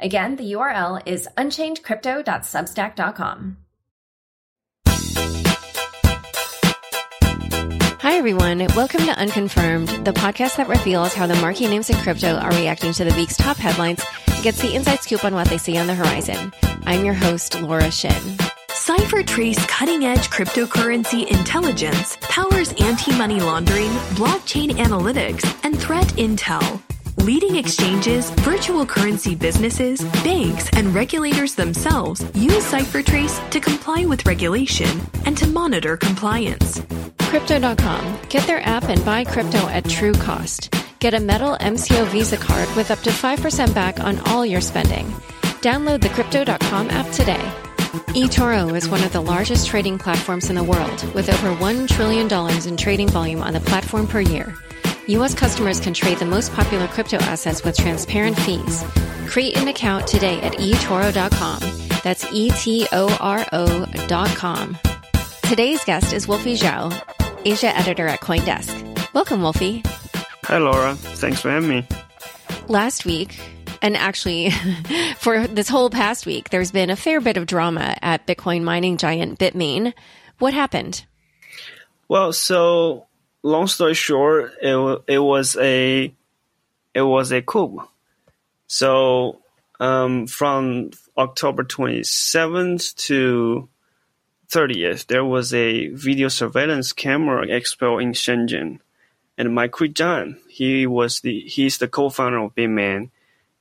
Again, the URL is unchainedcrypto.substack.com. Hi, everyone. Welcome to Unconfirmed, the podcast that reveals how the marquee names in crypto are reacting to the week's top headlines and gets the inside scoop on what they see on the horizon. I'm your host, Laura Shin. CipherTrace cutting edge cryptocurrency intelligence powers anti money laundering, blockchain analytics, and threat intel leading exchanges, virtual currency businesses, banks, and regulators themselves use CipherTrace to comply with regulation and to monitor compliance. Crypto.com. Get their app and buy crypto at true cost. Get a metal MCO Visa card with up to 5% back on all your spending. Download the Crypto.com app today. eToro is one of the largest trading platforms in the world, with over $1 trillion in trading volume on the platform per year. U.S. customers can trade the most popular crypto assets with transparent fees. Create an account today at eToro.com. That's E-T-O-R-O.com. Today's guest is Wolfie Zhao, Asia editor at Coindesk. Welcome, Wolfie. Hi, Laura. Thanks for having me. Last week, and actually for this whole past week, there's been a fair bit of drama at Bitcoin mining giant Bitmain. What happened? Well, so long story short, it it was a it was a coup. So um, from October 27th to 30th, there was a video surveillance camera expo in Shenzhen, and Mike Zhang, he was the he's the co-founder of Bitmain,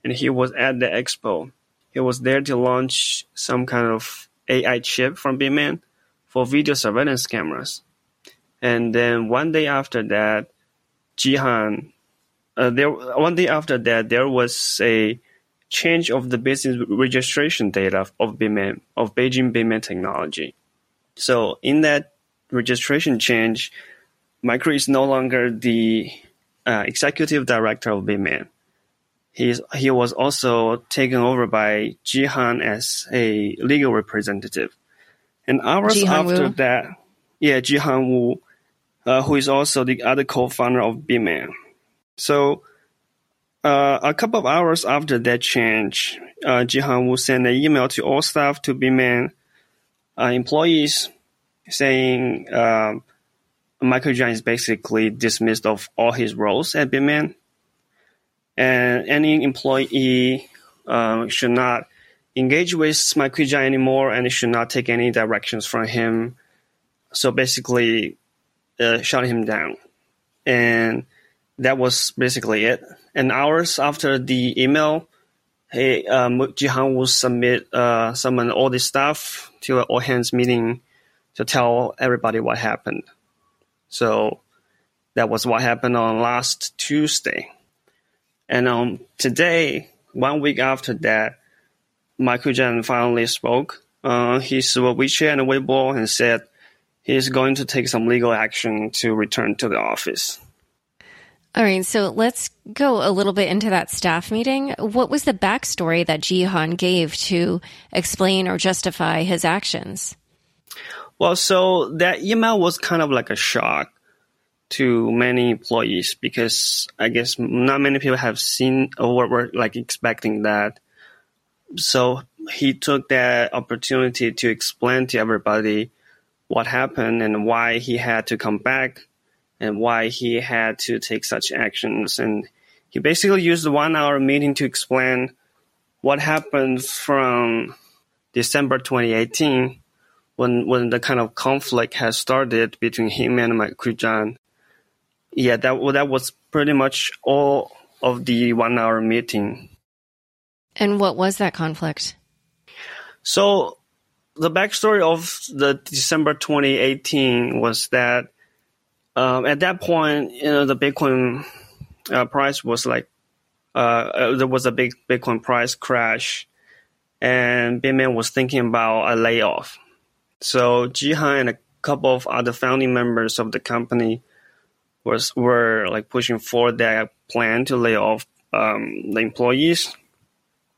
and he was at the expo. He was there to launch some kind of AI chip from Bitmain for video surveillance cameras. And then one day after that, Jihan, uh, there one day after that, there was a change of the business registration data of Bitmain, of Beijing Bitmain Technology. So in that registration change, Michael is no longer the uh, executive director of Bitmain. He's, he was also taken over by Jihan as a legal representative. And hours Jihan after Wu. that, yeah, Jihan Wu, uh, who is also the other co-founder of Bitmain. So uh, a couple of hours after that change, uh, Jihan Wu sent an email to all staff to Bitmain uh, employees saying uh, Michael Zhang is basically dismissed of all his roles at Bitmain, and any employee uh, should not engage with Michael Zhang anymore, and should not take any directions from him. So basically, uh, shut him down. And that was basically it. And hours after the email, hey, um, Jihan will submit, uh, summon all the stuff to an all hands meeting to tell everybody what happened. So that was what happened on last Tuesday. And um, today, one week after that, Michael Zhang finally spoke. Uh, he saw WeChat and Weibo and said, he is going to take some legal action to return to the office. All right, so let's go a little bit into that staff meeting. What was the backstory that Jihan gave to explain or justify his actions? Well, so that email was kind of like a shock to many employees because I guess not many people have seen or were like expecting that. So he took that opportunity to explain to everybody what happened and why he had to come back and why he had to take such actions. And he basically used the one hour meeting to explain what happened from December 2018 when when the kind of conflict has started between him and Michael Zhang. Yeah, that well, that was pretty much all of the one hour meeting. And what was that conflict? So the backstory of the December 2018 was that um, at that point, you know, the Bitcoin uh, price was like uh, uh, there was a big Bitcoin price crash, and Bitmain was thinking about a layoff. So Jihan and a couple of other founding members of the company was were like pushing for that plan to lay off um, the employees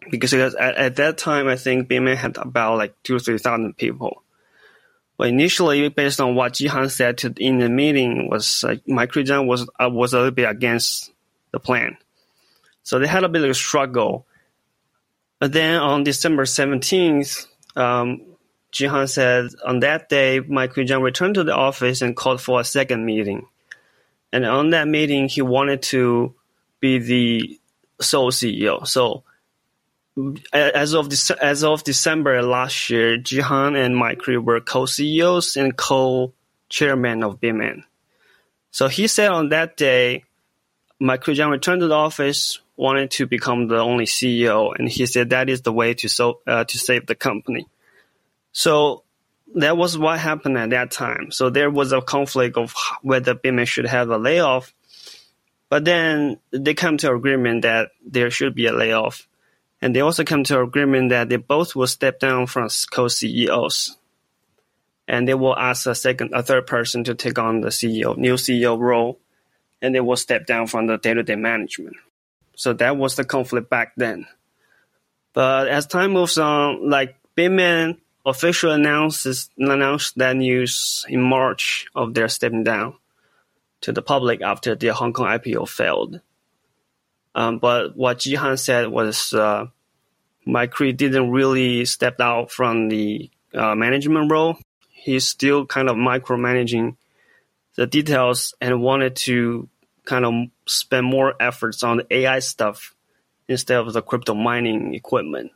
because at, at, that time I think Bitmain had about like two or three thousand people. But initially, based on what Jihan said to, in the meeting, was uh, Micree Zhan was uh, was a little bit against the plan, so they had a bit of a struggle. But then on December seventeenth, um, Jihan said on that day, Mike Micree Zhan returned to the office and called for a second meeting. And on that meeting, he wanted to be the sole CEO. So as of as of December last year, Jihan and Mike were co-CEOs and co-chairman of Bitmain. So he said on that day, Mike Jihan returned to the office, wanted to become the only CEO, and he said that is the way to so uh, to save the company. So that was what happened at that time. So there was a conflict of whether Bitmain should have a layoff, but then they come to agreement that there should be a layoff and they also come to agreement that they both will step down from co-CEOs, and they will ask a second, a third person to take on the CEO, new CEO role, and they will step down from the day-to-day management. So that was the conflict back then. But as time moves on, like Bitmain officially announces announced that news in March of their stepping down to the public after the Hong Kong IPO failed. Um, but what Jihan said was uh, Micree didn't really step out from the uh, management role. He's still kind of micromanaging the details and wanted to kind of spend more efforts on the AI stuff instead of the crypto mining equipment.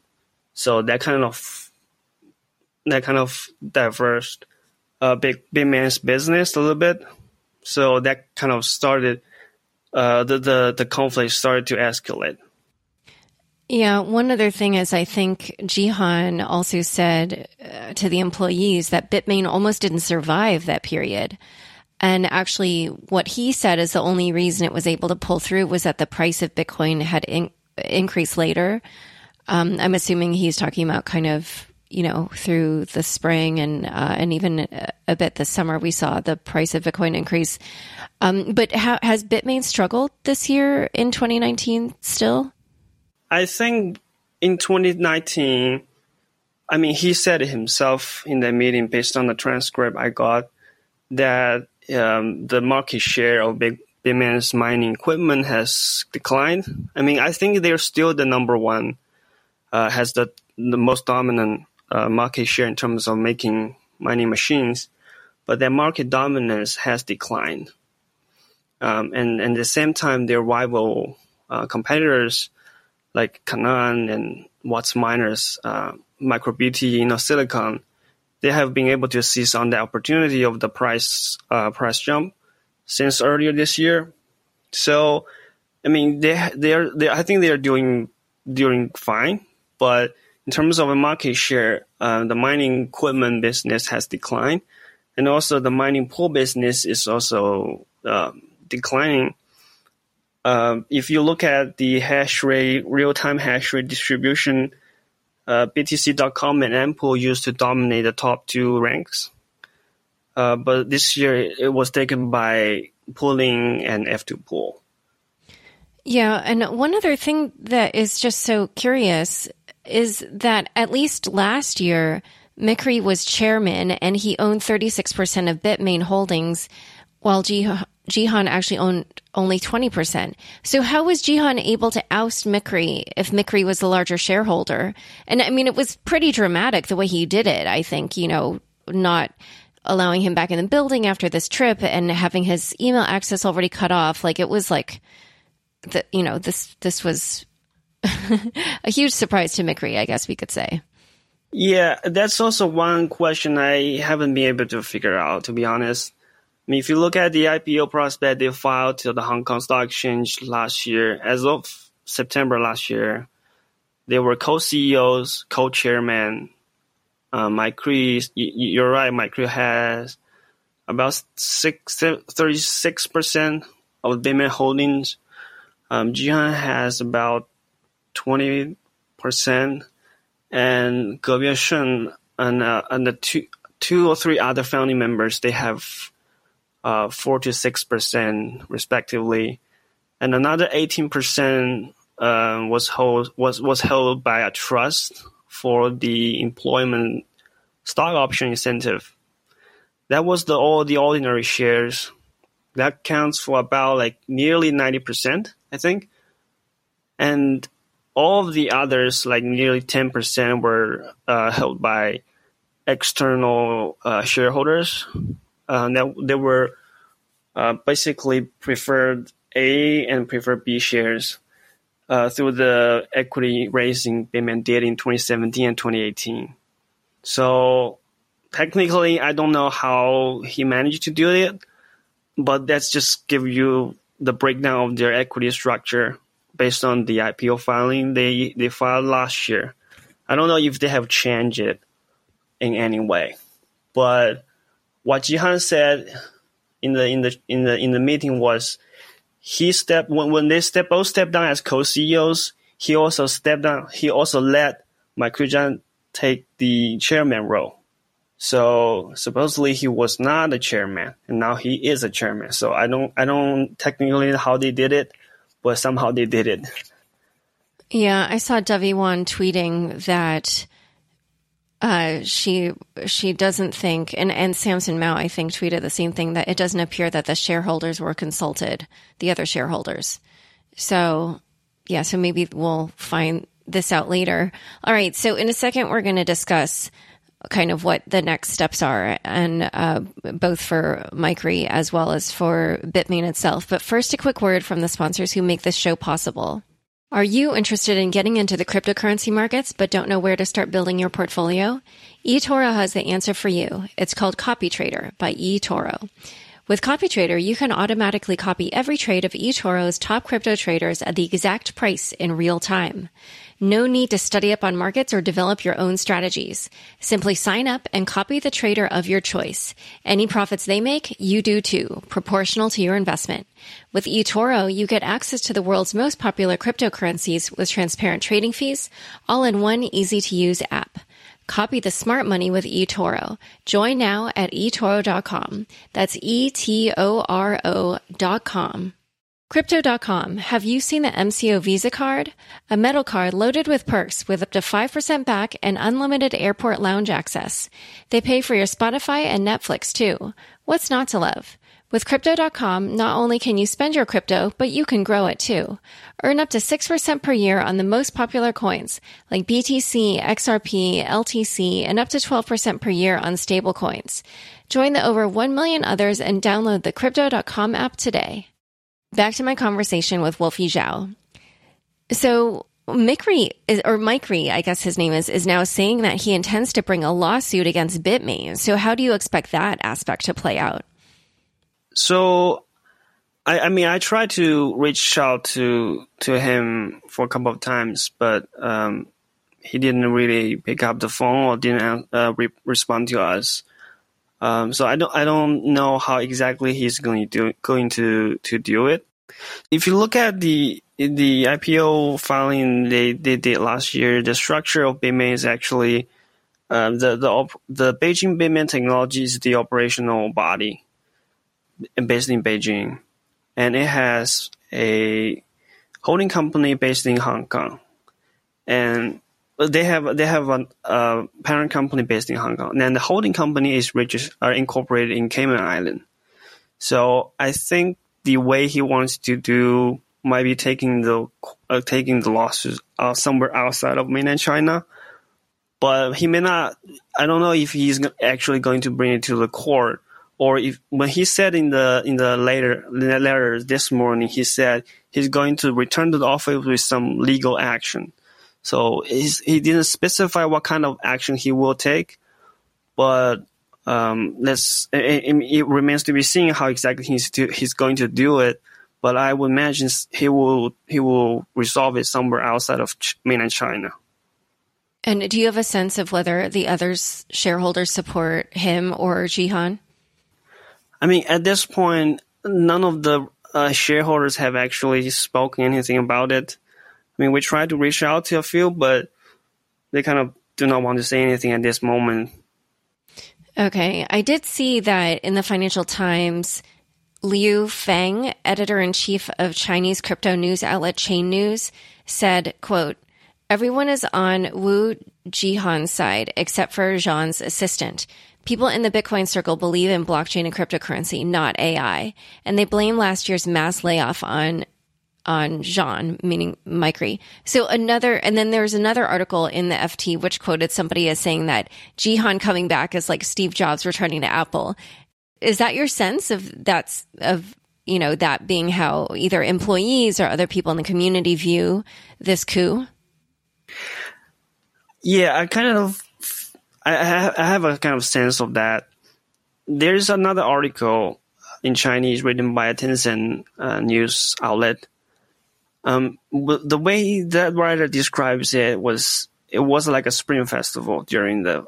So that kind of that kind of diverged uh, big Bitmain's business a little bit. So that kind of started uh, the, the the conflict started to escalate. Yeah, one other thing is I think Jihan also said uh, to the employees that Bitmain almost didn't survive that period. And actually, what he said is the only reason it was able to pull through was that the price of Bitcoin had in- increased later. Um, I'm assuming he's talking about kind of you know, through the spring and uh, and even a bit this summer, we saw the price of Bitcoin increase. Um, but ha- has Bitmain struggled this year in 2019 still? I think in 2019, I mean, he said himself in the meeting based on the transcript I got that um, the market share of Big Bitmain's mining equipment has declined. I mean, I think they're still the number one, uh, has the the most dominant market share in terms of making mining machines, but their market dominance has declined. Um, and, and at the same time, their rival uh, competitors like Canaan and WhatsMiners, uh, MicroBT, you know, Silicon, they have been able to seize on the opportunity of the price uh, price jump since earlier this year. So, I mean, they they are they, I think they are doing doing fine, but in terms of market share, uh, the mining equipment business has declined, and also the mining pool business is also uh, declining. Uh, if you look at the hash rate, real-time hash rate distribution, BTC.com and Mempool used to dominate the top two ranks. But this year it was taken by Poolin and F2 pool. Yeah, and one other thing that is just so curious is that at least last year, McCree was chairman and he owned 36% of Bitmain holdings, while Jihan actually owned only 20%. So how was Jihan able to oust McCree if McCree was the larger shareholder? And I mean, it was pretty dramatic the way he did it, I think, you know, not allowing him back in the building after this trip and having his email access already cut off. Like it was like, the, you know, this, this was a huge surprise to McCree, I guess we could say. Yeah, that's also one question I haven't been able to figure out, to be honest. I mean, if you look at the IPO prospect they filed to the Hong Kong Stock Exchange last year, as of September last year, they were co-CEOs, co-chairman. Uh, Micree, you're right, Micree has about six, 36% of Bitmain holdings. Um, Jihan has about 20%. and Ge and uh, and the two two or three other founding members they have uh, four to six percent respectively, and another eighteen percent uh, was hold was was held by a trust for the employment stock option incentive. That was the all the ordinary shares. That counts for about like nearly ninety percent, I think. And all the others, like nearly ten percent, were uh, held by external uh, shareholders. Uh, they were uh, basically preferred A and preferred B shares uh, through the equity raising Bitmain did in 2017 and 2018. So technically, I don't know how he managed to do it, but that's just give you the breakdown of their equity structure based on the IPO filing they they filed last year. I don't know if they have changed it in any way, but what Jihan said in the in the in the in the meeting was he stepped when, when they step both stepped down as co-CEOs. He also stepped down. He also let Mike Zhan take the chairman role. So supposedly he was not a chairman, and now he is a chairman. So I don't I don't technically how they did it, but somehow they did it. Yeah, I saw Dovey Wan tweeting that uh, she she doesn't think, and and Samson Mow I think tweeted the same thing that it doesn't appear that the shareholders were consulted, the other shareholders. So yeah, so maybe we'll find this out later. All right, so in a second we're going to discuss kind of what the next steps are, and uh, both for Micree as well as for Bitmain itself. But first, a quick word from the sponsors who make this show possible. Are you interested in getting into the cryptocurrency markets but don't know where to start building your portfolio? eToro has the answer for you. It's called CopyTrader by eToro. With CopyTrader, you can automatically copy every trade of eToro's top crypto traders at the exact price in real time. No need to study up on markets or develop your own strategies. Simply sign up and copy the trader of your choice. Any profits they make, you do too, proportional to your investment. With eToro, you get access to the world's most popular cryptocurrencies with transparent trading fees, all in one easy to use app. Copy the smart money with eToro. Join now at eToro.com. That's E-T-O-R-O dot com. Crypto.com. Have you seen the MCO Visa card? A metal card loaded with perks with up to 5% back and unlimited airport lounge access. They pay for your Spotify and Netflix too. What's not to love? With Crypto.com, not only can you spend your crypto, but you can grow it too. Earn up to 6% per year on the most popular coins like BTC, XRP, LTC, and up to 12% per year on stable coins. Join the over 1 million others and download the Crypto.com app today back to my conversation with Wolfie Zhao. So Micree is, or Micree, I guess his name is, is now saying that he intends to bring a lawsuit against Bitmain. So how do you expect that aspect to play out? So, I, I mean, I tried to reach out to to him for a couple of times, but um, he didn't really pick up the phone or didn't uh, re- respond to us. Um, so I don't I don't know how exactly he's going to do, going to to do it. If you look at the the IPO filing they, they did last year, the structure of Bitmain is actually um, the the op- the Beijing Bitmain Technology is the operational body based in Beijing, and it has a holding company based in Hong Kong, and they have they have a, parent company based in Hong Kong, and the holding company is registered are incorporated in Cayman Island. So I think the way he wants to do might be taking the uh, taking the losses uh, somewhere outside of mainland China, but he may not. I don't know if he's actually going to bring it to the court, or if when he said in the in the later in the letter this morning, he said he's going to return to the office with some legal action. So he didn't specify what kind of action he will take, but um, let's it, it, remains to be seen how exactly he's to, he's going to do it. But I would imagine he will he will resolve it somewhere outside of mainland China. And do you have a sense of whether the others shareholders support him or Jihan? I mean, at this point, none of the uh, shareholders have actually spoken anything about it. I mean, we tried to reach out to a few, but they kind of do not want to say anything at this moment. Okay. I did see that in the Financial Times, Liu Feng, editor in chief of Chinese crypto news outlet Chain News, said, quote, Everyone is on Wu Jihan's side except for Zhang's assistant. People in the Bitcoin circle believe in blockchain and cryptocurrency, not AI, and they blame last year's mass layoff on on Zhang, meaning Micree. So another, and then there's another article in the FT which quoted somebody as saying that Jihan coming back is like Steve Jobs returning to Apple. Is that your sense of that's of you know that being how either employees or other people in the community view this coup? Yeah, I kind of, I, I have a kind of sense of that. There's another article in Chinese written by a Tencent uh, news outlet. Um, the way that writer describes it was, it was like a spring festival during the,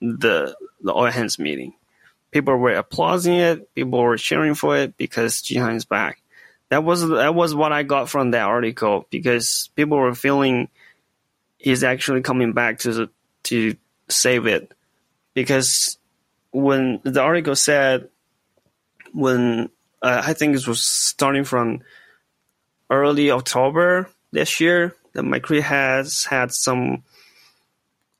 the, the all hands meeting. People were applauding it. People were cheering for it because Jihan is back. That was, that was what I got from that article because people were feeling he's actually coming back to to save it because when the article said when uh, I think it was starting from early October this year that Micree has had some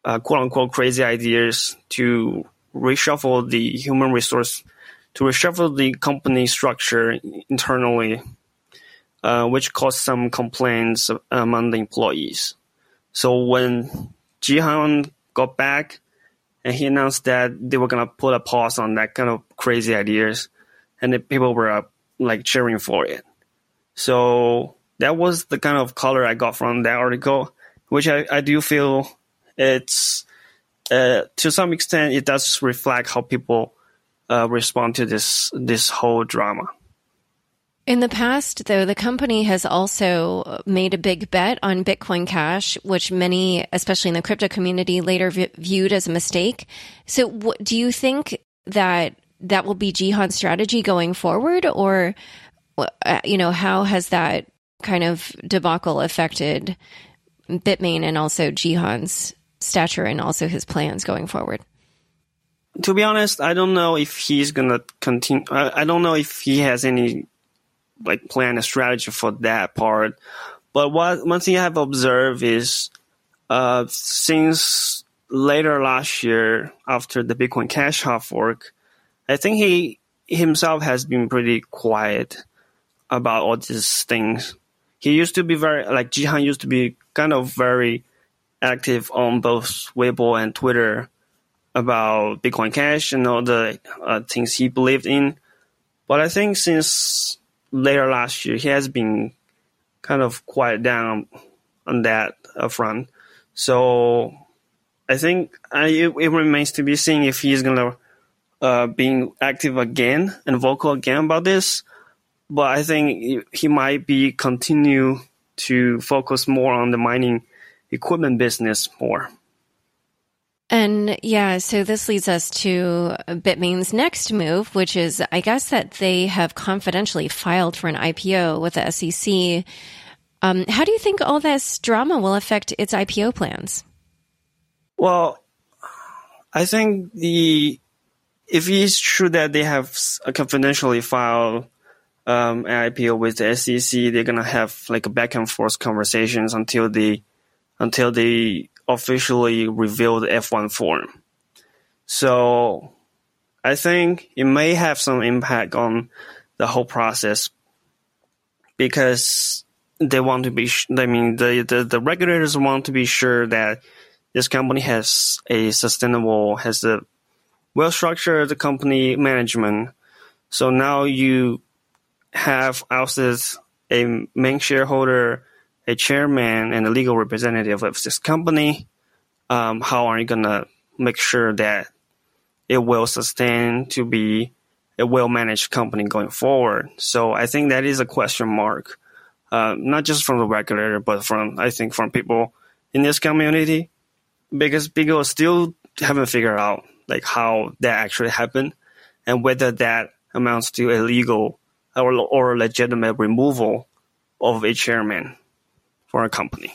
uh, quote unquote crazy ideas to reshuffle the human resource to reshuffle the company structure internally, uh, which caused some complaints among the employees. So when Jihan got back and he announced that they were gonna put a pause on that kind of crazy ideas, and the people were uh, like cheering for it. So that was the kind of color I got from that article, which I, I do feel it's uh, to some extent it does reflect how people uh, respond to this this whole drama. In the past, though, the company has also made a big bet on Bitcoin Cash, which many, especially in the crypto community, later v- viewed as a mistake. So, w- do you think that that will be Jihan's strategy going forward, or you know, how has that kind of debacle affected Bitmain and also Jihan's stature and also his plans going forward? To be honest, I don't know if he's gonna continue. I, I don't know if he has any like plan a strategy for that part. But what one thing I have observed is uh, since later last year, after the Bitcoin Cash hard fork, I think he himself has been pretty quiet about all these things. He used to be very like Jihan used to be kind of very active on both Weibo and Twitter about Bitcoin Cash and all the uh, things he believed in. But I think since later last year, he has been kind of quiet down on that front. So I think I, it, it, remains to be seen if he's gonna uh, active again and vocal again about this. But I think he might be continue to focus more on the mining equipment business more. And yeah, so this leads us to Bitmain's next move, which is, I guess, that they have confidentially filed for an IPO with the SEC. Um, how do you think all this drama will affect its IPO plans? Well, I think the if it's true that they have confidentially filed um, IPO with the SEC, they're gonna have like a back and forth conversations until they until they officially reveal the F1 form. So I think it may have some impact on the whole process because they want to be, I mean, the, the, the regulators want to be sure that this company has a sustainable, has a well structured company management. So now you have ousted a main shareholder a chairman and a legal representative of this company, um, how are you gonna make sure that it will sustain to be a well managed company going forward? So I think that is a question mark, uh, not just from the regulator, but from I think from people in this community, because people still haven't figured out like how that actually happened and whether that amounts to a legal or, or legitimate removal of a chairman for a company.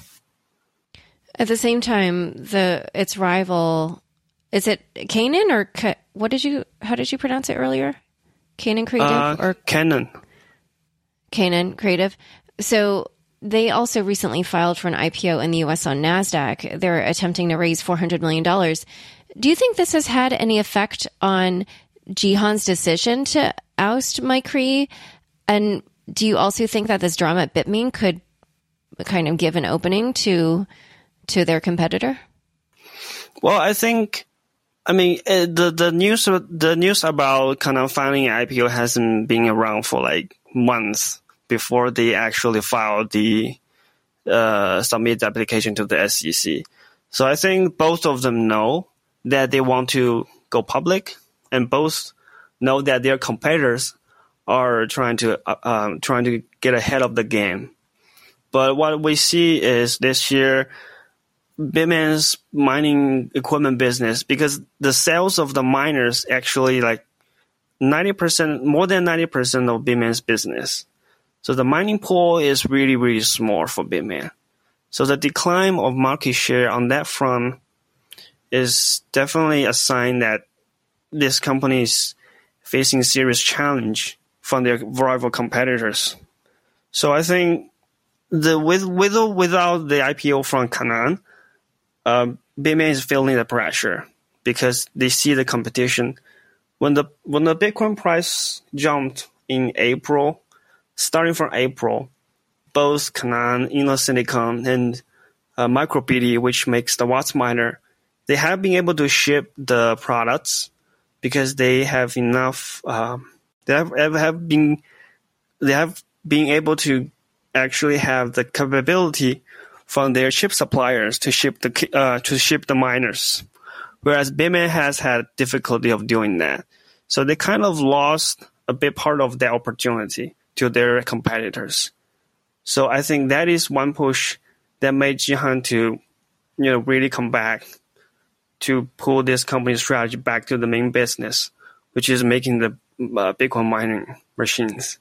At the same time, the its rival is it Canaan or what did you how did you pronounce it earlier? Canaan Creative uh, or Canon? Canaan Creative. So they also recently filed for an IPO in the US on NASDAQ. They're attempting to raise $400 million. Do you think this has had any effect on Jihan's decision to oust Mike? And do you also think that this drama at Bitmain could kind of give an opening to to their competitor? Well, I think, I mean, uh, the the news the news about kind of filing IPO hasn't been around for like months before they actually filed the uh, submit the application to the SEC. So I think both of them know that they want to go public, and both know that their competitors are trying to uh, um, trying to get ahead of the game. But what we see is this year, Bitmain's mining equipment business, because the sales of the miners actually like 90%, more than 90% of Bitmain's business. So the mining pool is really, really small for Bitmain. So the decline of market share on that front is definitely a sign that this company is facing serious challenge from their rival competitors. So I think the with with or without the IPO from Canaan, uh, Bitmain is feeling the pressure because they see the competition. When the when the Bitcoin price jumped in April, starting from April, both Canaan, Inner and uh, MicroBT, which makes the WhatsMiner, they have been able to ship the products because they have enough. Um, they have, have been they have been able to actually have the capability from their chip suppliers to ship the uh, to ship the miners, whereas Bitmain has had difficulty of doing that. So they kind of lost a big part of that opportunity to their competitors. So I think that is one push that made Jihan to, you know, really come back to pull this company strategy back to the main business, which is making the uh, Bitcoin mining machines.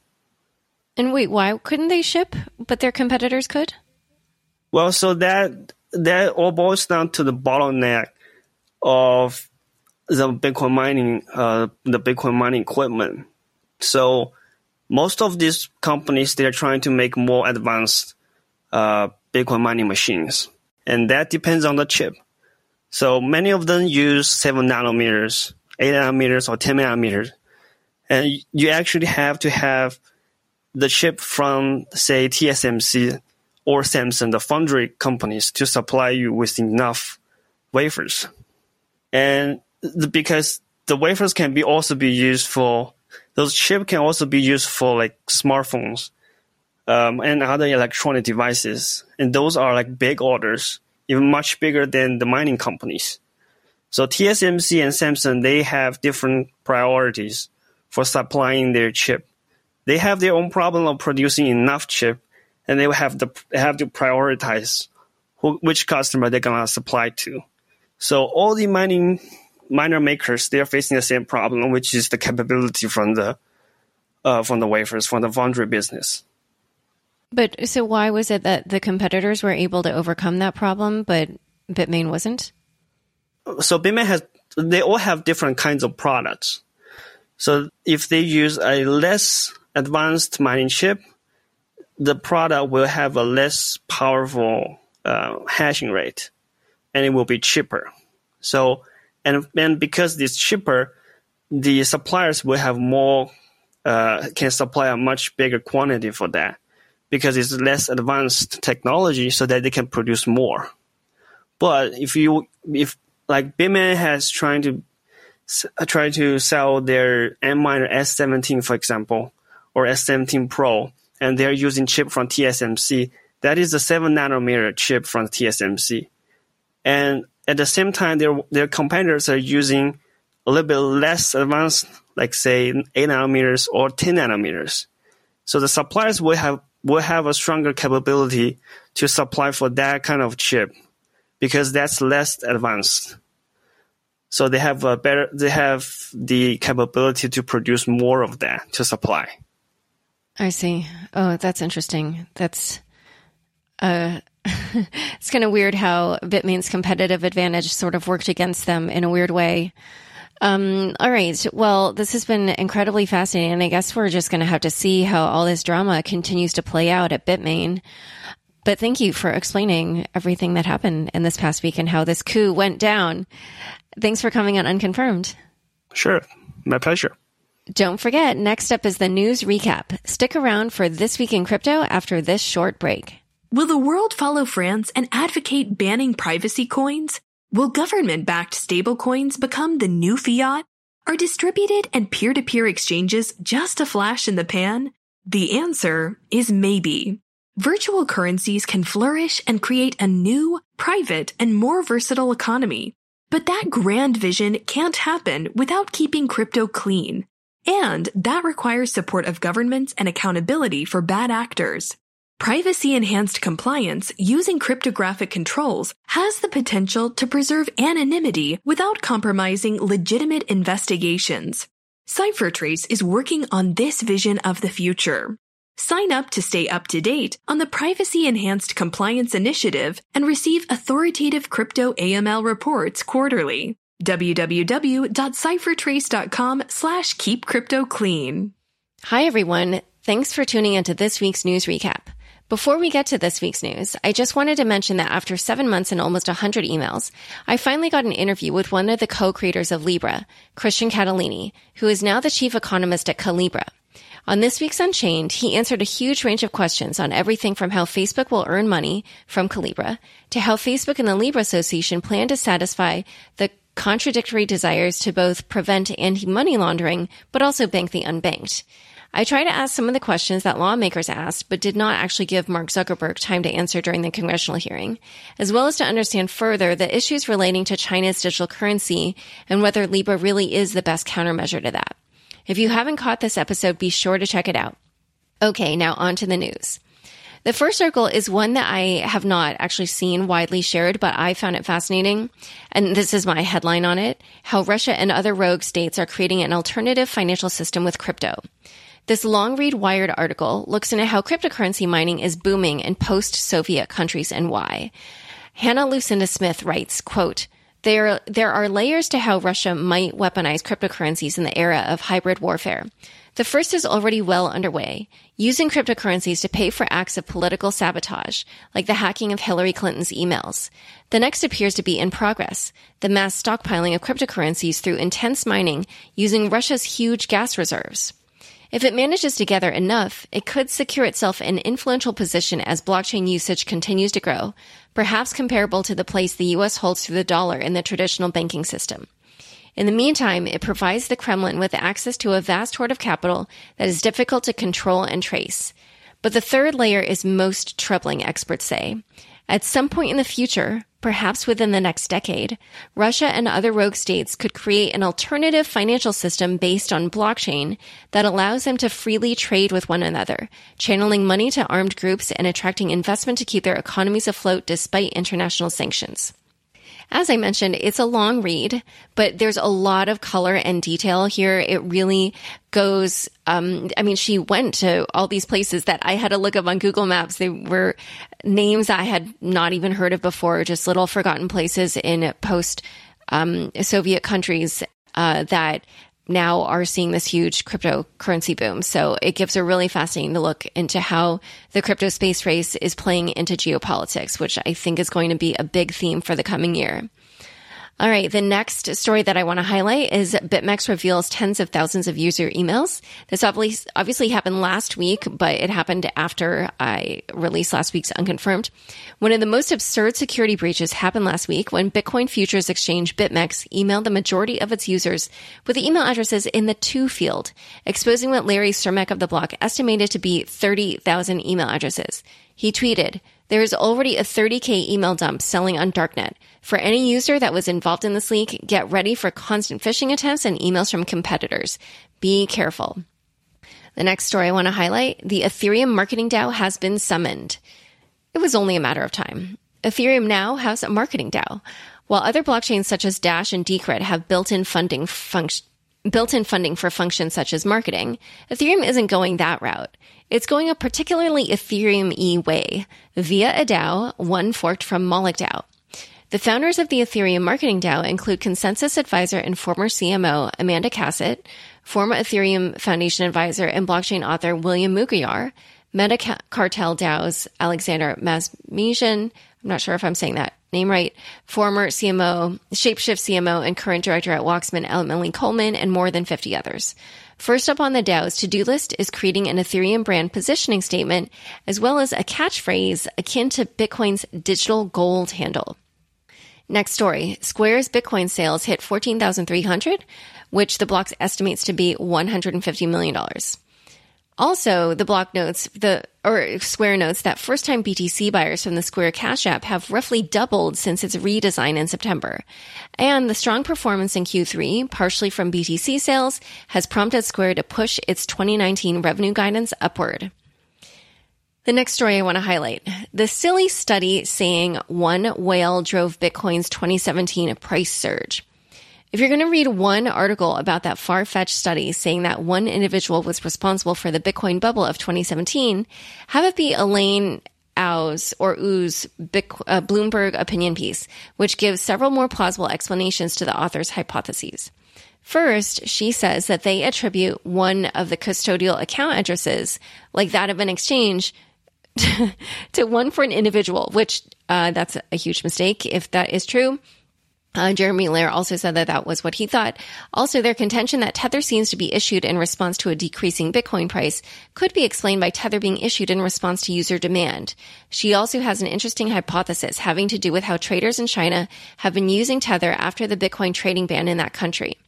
And wait, why couldn't they ship, but their competitors could? Well, so that that all boils down to the bottleneck of the Bitcoin mining, uh, the Bitcoin mining equipment. So most of these companies they're trying to make more advanced uh, Bitcoin mining machines, and that depends on the chip. So many of them use seven nanometers, eight nanometers, or ten nanometers, and you actually have to have the chip from say TSMC or Samsung, the foundry companies, to supply you with enough wafers, and because the wafers can be also be used for those chips can also be used for like smartphones um, and other electronic devices, and those are like big orders even much bigger than the mining companies. So TSMC and Samsung, they have different priorities for supplying their chip. They have their own problem of producing enough chip, and they have to have to prioritize who, which customer they're gonna supply to. So all the mining miner makers, they are facing the same problem, which is the capability from the uh, from the wafers from the foundry business. But so why was it that the competitors were able to overcome that problem, but Bitmain wasn't? So Bitmain has they all have different kinds of products. So if they use a less advanced mining chip, the product will have a less powerful uh, hashing rate, and it will be cheaper. So and and because it's cheaper, the suppliers will have more uh, can supply a much bigger quantity for that because it's less advanced technology so that they can produce more. But if you, if like Bitmain has trying to, uh, try to sell their Antminer S17, for example, or S17 Pro, and they're using chip from TSMC, that is a seven nanometer chip from TSMC. And at the same time, their, their competitors are using a little bit less advanced, like say eight nanometers or 10 nanometers. So the suppliers will have will have a stronger capability to supply for that kind of chip because that's less advanced. So they have a better, they have the capability to produce more of that to supply. I see. Oh, that's interesting. That's, uh, it's kind of weird how Bitmain's competitive advantage sort of worked against them in a weird way. Um, all right. Well, this has been incredibly fascinating. And I guess we're just going to have to see how all this drama continues to play out at Bitmain. But thank you for explaining everything that happened in this past week and how this coup went down. Thanks for coming on Unconfirmed. Sure. My pleasure. Don't forget, next up is the news recap. Stick around for This Week in Crypto after this short break. Will the world follow France and advocate banning privacy coins? Will government backed stablecoins become the new fiat? Are distributed and peer to peer exchanges just a flash in the pan? The answer is maybe. Virtual currencies can flourish and create a new, private, and more versatile economy. But that grand vision can't happen without keeping crypto clean. And that requires support of governments and accountability for bad actors. Privacy enhanced compliance using cryptographic controls has the potential to preserve anonymity without compromising legitimate investigations. CipherTrace is working on this vision of the future. Sign up to stay up to date on the Privacy Enhanced Compliance Initiative and receive authoritative crypto AML reports quarterly. www.ciphertrace.com slash keep crypto clean. Hi, everyone. Thanks for tuning into this week's news recap. Before we get to this week's news, I just wanted to mention that after seven months and almost 100 emails, I finally got an interview with one of the co-creators of Libra, Christian Catalini, who is now the chief economist at Calibra. On this week's Unchained, he answered a huge range of questions on everything from how Facebook will earn money from Calibra to how Facebook and the Libra Association plan to satisfy the contradictory desires to both prevent anti-money laundering, but also bank the unbanked. I tried to ask some of the questions that lawmakers asked, but did not actually give Mark Zuckerberg time to answer during the congressional hearing, as well as to understand further the issues relating to China's digital currency and whether Libra really is the best countermeasure to that. If you haven't caught this episode, be sure to check it out. Okay, now on to the news. The first article is one that I have not actually seen widely shared, but I found it fascinating. And this is my headline on it How Russia and other rogue states are creating an alternative financial system with crypto. This long read Wired article looks into how cryptocurrency mining is booming in post-Soviet countries and why. Hannah Lucinda Smith writes, quote, there, there are layers to how Russia might weaponize cryptocurrencies in the era of hybrid warfare. The first is already well underway, using cryptocurrencies to pay for acts of political sabotage, like the hacking of Hillary Clinton's emails. The next appears to be in progress, the mass stockpiling of cryptocurrencies through intense mining using Russia's huge gas reserves. If it manages to gather enough, it could secure itself an influential position as blockchain usage continues to grow, perhaps comparable to the place the US holds through the dollar in the traditional banking system. In the meantime, it provides the Kremlin with access to a vast hoard of capital that is difficult to control and trace. But the third layer is most troubling, experts say. At some point in the future, perhaps within the next decade, Russia and other rogue states could create an alternative financial system based on blockchain that allows them to freely trade with one another, channeling money to armed groups and attracting investment to keep their economies afloat despite international sanctions. As I mentioned, it's a long read, but there's a lot of color and detail here. It really goes, um, I mean, she went to all these places that I had to look up on Google Maps. They were names I had not even heard of before, just little forgotten places in post um, Soviet countries uh, that now are seeing this huge cryptocurrency boom. So it gives a really fascinating look into how the crypto space race is playing into geopolitics, which I think is going to be a big theme for the coming year. All right. The next story that I want to highlight is BitMEX reveals tens of thousands of user emails. This obviously happened last week, but it happened after I released last week's Unconfirmed. One of the most absurd security breaches happened last week when Bitcoin futures exchange BitMEX emailed the majority of its users with the email addresses in the to field, exposing what Larry Cermak of the block estimated to be 30,000 email addresses. He tweeted, there is already a 30k email dump selling on Darknet. For any user that was involved in this leak, get ready for constant phishing attempts and emails from competitors. Be careful. The next story I want to highlight, the Ethereum marketing DAO has been summoned. It was only a matter of time. Ethereum now has a marketing DAO. While other blockchains such as Dash and Decred have built-in funding function, built in funding for functions such as marketing, Ethereum isn't going that route. It's going a particularly Ethereum y way via a DAO, one forked from Moloch DAO. The founders of the Ethereum Marketing DAO include ConsenSys advisor and former CMO Amanda Cassatt, former Ethereum Foundation advisor and blockchain author William Mougayar, Meta Cartel DAO's Alexander Mazmesian, I'm not sure if I'm saying that name right, former CMO, Shapeshift CMO, and current director at Wachsman, Emily Coleman, and more than 50 others. First up on the DAO's to-do list is creating an Ethereum brand positioning statement, as well as a catchphrase akin to Bitcoin's digital gold handle. Next story. Square's Bitcoin sales hit 14,300, which the block estimates to be $150 million. Also, the block notes the or Square notes that first-time BTC buyers from the Square Cash app have roughly doubled since its redesign in September. And the strong performance in Q3, partially from BTC sales, has prompted Square to push its 2019 revenue guidance upward. The next story I want to highlight. The silly study saying one whale drove Bitcoin's 2017 price surge. If you're going to read one article about that far fetched study saying that one individual was responsible for the Bitcoin bubble of 2017, have it be Elaine Au's or U's uh, Bloomberg opinion piece, which gives several more plausible explanations to the author's hypotheses. First, she says that they attribute one of the custodial account addresses, like that of an exchange, to one for an individual, which uh, that's a huge mistake if that is true. Uh, Jeremy Lair also said that that was what he thought. Also, their contention that Tether seems to be issued in response to a decreasing Bitcoin price could be explained by Tether being issued in response to user demand. She also has an interesting hypothesis having to do with how traders in China have been using Tether after the Bitcoin trading ban in that country.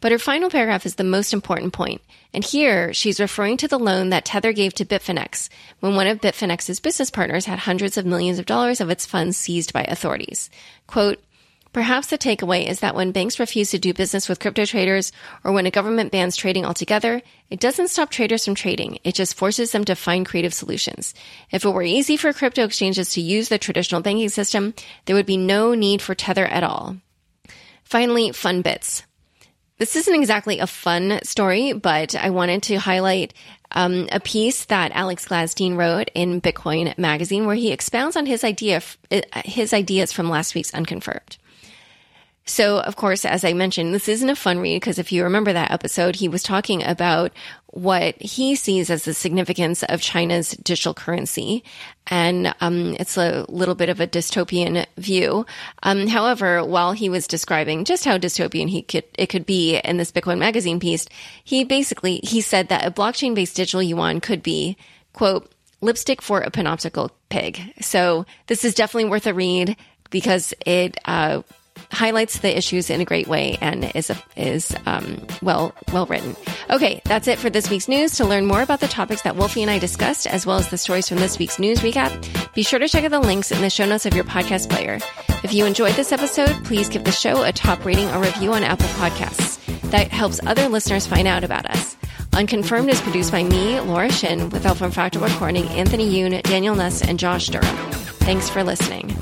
But her final paragraph is the most important point. And here she's referring to the loan that Tether gave to Bitfinex when one of Bitfinex's business partners had hundreds of millions of dollars of its funds seized by authorities. Quote, Perhaps the takeaway is that when banks refuse to do business with crypto traders or when a government bans trading altogether, it doesn't stop traders from trading. It just forces them to find creative solutions. If it were easy for crypto exchanges to use the traditional banking system, there would be no need for Tether at all. Finally, fun bits. This isn't exactly a fun story, but I wanted to highlight um, a piece that Alex Gladstein wrote in Bitcoin Magazine, where he expounds on his idea, his ideas from last week's Unconfirmed. So, of course, as I mentioned, this isn't a fun read because if you remember that episode, he was talking about what he sees as the significance of China's digital currency. And um, it's a little bit of a dystopian view. Um, however, while he was describing just how dystopian he could it could be in this Bitcoin magazine piece, he basically he said that a blockchain based digital yuan could be quote lipstick for a panoptical pig. So this is definitely worth a read because it uh, highlights the issues in a great way and is a, is um, well well written. Okay, that's it for this week's news. To learn more about the topics that Wolfie and I discussed, as well as the stories from this week's news recap, be sure to check out the links in the show notes of your podcast player. If you enjoyed this episode, please give the show a top rating or review on Apple Podcasts. That helps other listeners find out about us. Unconfirmed is produced by me, Laura Shin, with help from Fractal Recording, Anthony Yoon, Daniel Nuss, and Josh Durham. Thanks for listening.